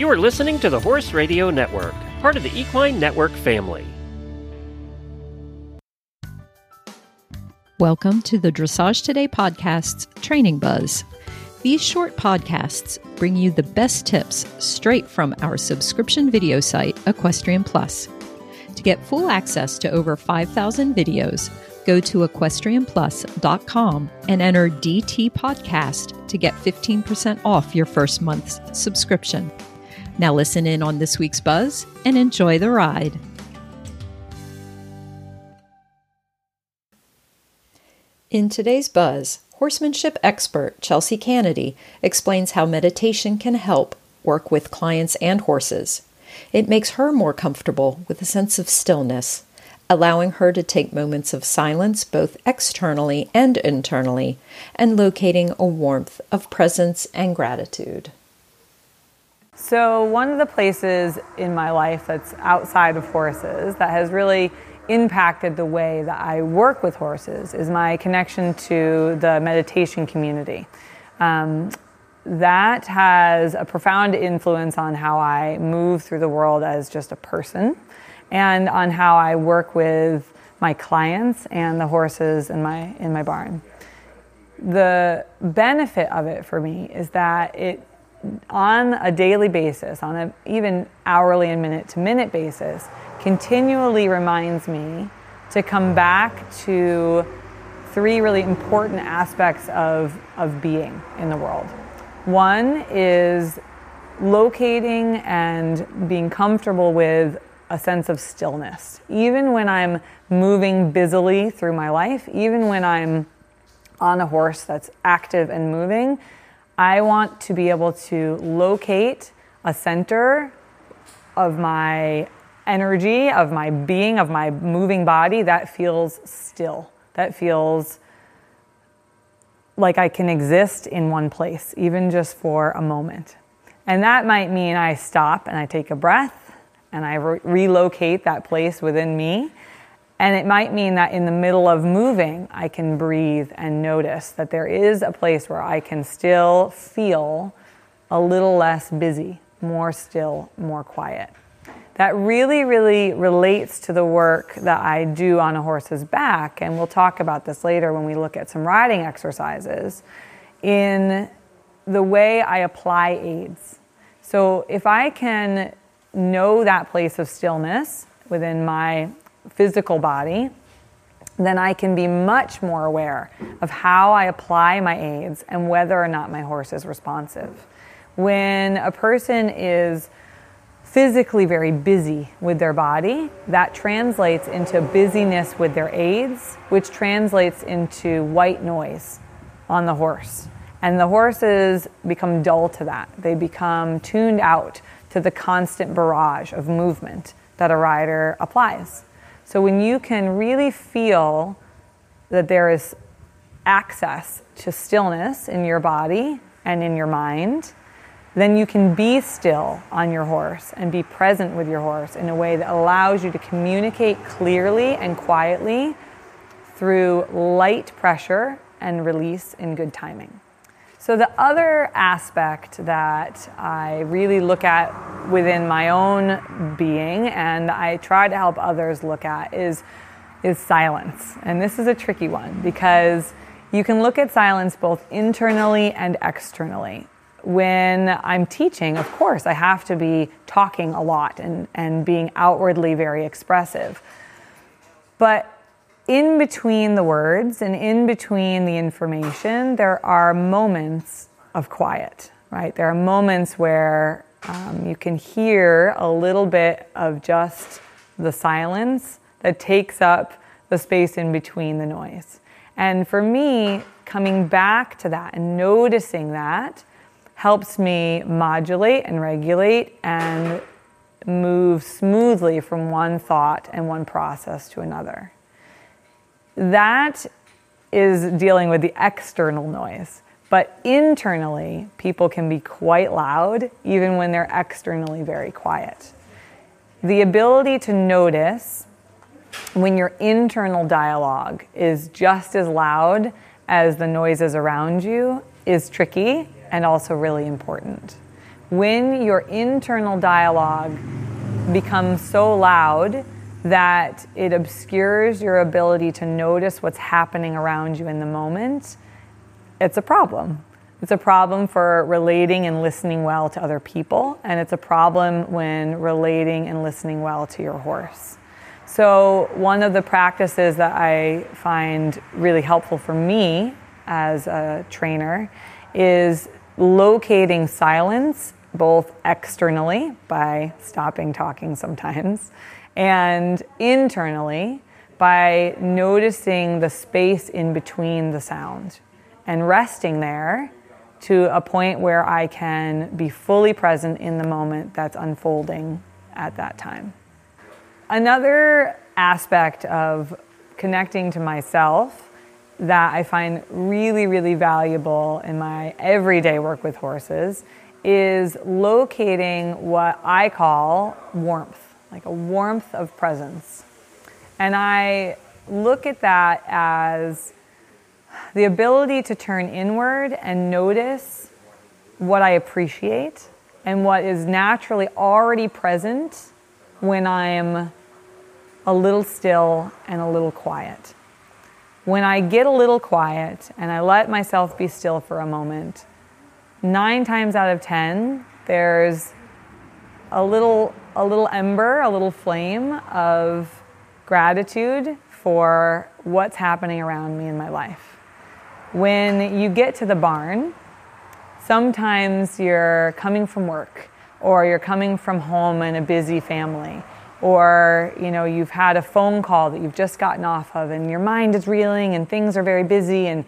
You are listening to the Horse Radio Network, part of the Equine Network family. Welcome to the Dressage Today podcast's Training Buzz. These short podcasts bring you the best tips straight from our subscription video site, Equestrian Plus. To get full access to over 5,000 videos, go to equestrianplus.com and enter DT Podcast to get 15% off your first month's subscription. Now, listen in on this week's buzz and enjoy the ride. In today's buzz, horsemanship expert Chelsea Canedy explains how meditation can help work with clients and horses. It makes her more comfortable with a sense of stillness, allowing her to take moments of silence both externally and internally, and locating a warmth of presence and gratitude. So, one of the places in my life that's outside of horses that has really impacted the way that I work with horses is my connection to the meditation community. Um, that has a profound influence on how I move through the world as just a person and on how I work with my clients and the horses in my in my barn. The benefit of it for me is that it on a daily basis, on an even hourly and minute to minute basis, continually reminds me to come back to three really important aspects of, of being in the world. One is locating and being comfortable with a sense of stillness. Even when I'm moving busily through my life, even when I'm on a horse that's active and moving, I want to be able to locate a center of my energy, of my being, of my moving body that feels still, that feels like I can exist in one place, even just for a moment. And that might mean I stop and I take a breath and I re- relocate that place within me. And it might mean that in the middle of moving, I can breathe and notice that there is a place where I can still feel a little less busy, more still, more quiet that really, really relates to the work that I do on a horse's back. And we'll talk about this later when we look at some riding exercises in the way I apply aids. So if I can know that place of stillness within my physical body, then I can be much more aware of how I apply my aids and whether or not my horse is responsive. When a person is physically very busy with their body, that translates into busyness with their aids, which translates into white noise on the horse. And the horses become dull to that. They become tuned out to the constant barrage of movement that a rider applies. So when you can really feel that there is access to stillness in your body and in your mind, then you can be still on your horse and be present with your horse in a way that allows you to communicate clearly and quietly through light pressure and release in good timing. So, the other aspect that I really look at within my own being and I try to help others look at is, is silence. And this is a tricky one because you can look at silence both internally and externally when I'm teaching, of course, I have to be talking a lot and, and being outwardly very expressive. But in between the words and in between the information, there are moments of quiet, right? There are moments where um, you can hear a little bit of just the silence that takes up the space in between the noise. And for me, coming back to that and noticing that helps me modulate and regulate and move smoothly from one thought and one process to another. That is dealing with the external noise. But internally, people can be quite loud even when they're externally very quiet. The ability to notice when your internal dialogue is just as loud as the noises around you is tricky and also really important. when your internal dialogue becomes so loud that it obscures your ability to notice what's happening around you in the moment, it's a problem. It's a problem for relating and listening well to other people, and it's a problem when relating and listening well to your horse. So, one of the practices that I find really helpful for me as a trainer is locating silence both externally by stopping talking sometimes and internally by noticing the space in between the sound and resting there to a point where I can be fully present in the moment that's unfolding at that time. Another aspect of connecting to myself that I find really, really valuable in my everyday work with horses is locating what I call warmth, like a warmth of presence. And I look at that as the ability to turn inward and notice what I appreciate and what is naturally already present when I'm a little still and a little quiet. When I get a little quiet and I let myself be still for a moment, nine times out of ten, there's a little, a little ember, a little flame of gratitude for what's happening around me in my life. When you get to the barn, sometimes you're coming from work or you're coming from home in a busy family or you know you've had a phone call that you've just gotten off of and your mind is reeling and things are very busy and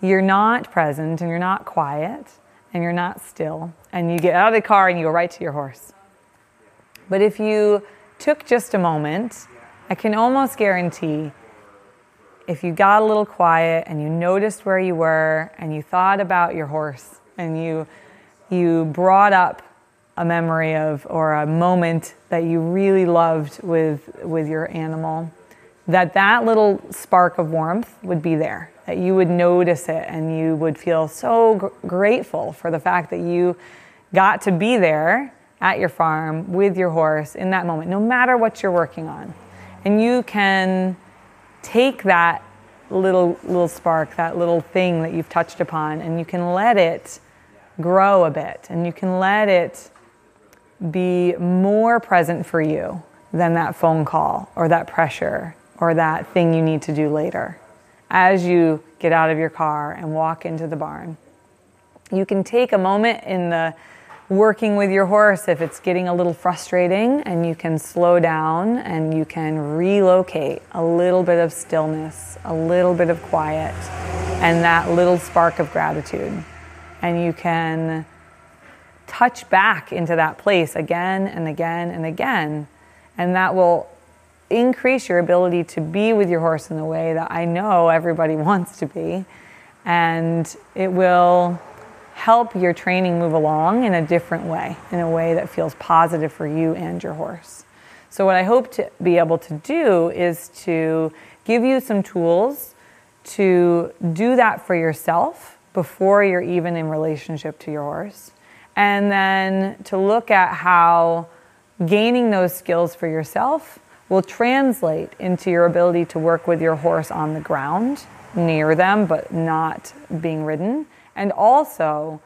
you're not present and you're not quiet and you're not still and you get out of the car and you go right to your horse but if you took just a moment i can almost guarantee if you got a little quiet and you noticed where you were and you thought about your horse and you you brought up a memory of or a moment that you really loved with with your animal that that little spark of warmth would be there that you would notice it and you would feel so gr- grateful for the fact that you got to be there at your farm with your horse in that moment no matter what you're working on and you can take that little little spark, that little thing that you've touched upon, and you can let it grow a bit, and you can let it be more present for you than that phone call or that pressure or that thing you need to do later. As you get out of your car and walk into the barn, you can take a moment in the working with your horse if it's getting a little frustrating and you can slow down and you can relocate a little bit of stillness, a little bit of quiet, and that little spark of gratitude. And you can touch back into that place again and again and again. And that will increase your ability to be with your horse in the way that I know everybody wants to be. And it will help your training move along in a different way, in a way that feels positive for you and your horse. So, what I hope to be able to do is to give you some tools to do that for yourself before you're even in relationship to your horse. And then to look at how gaining those skills for yourself will translate into your ability to work with your horse on the ground, near them, but not being ridden and also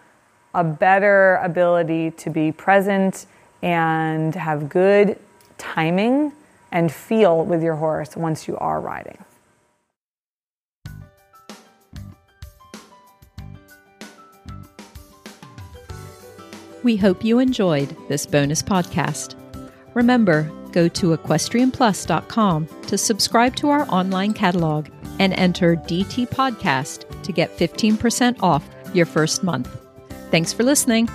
a better ability to be present and have good timing and feel with your horse once you are riding. We hope you enjoyed this bonus podcast. Remember, go to equestrianplus.com to subscribe to our online catalog and enter DT Podcast to get 15% off your first month. Thanks for listening.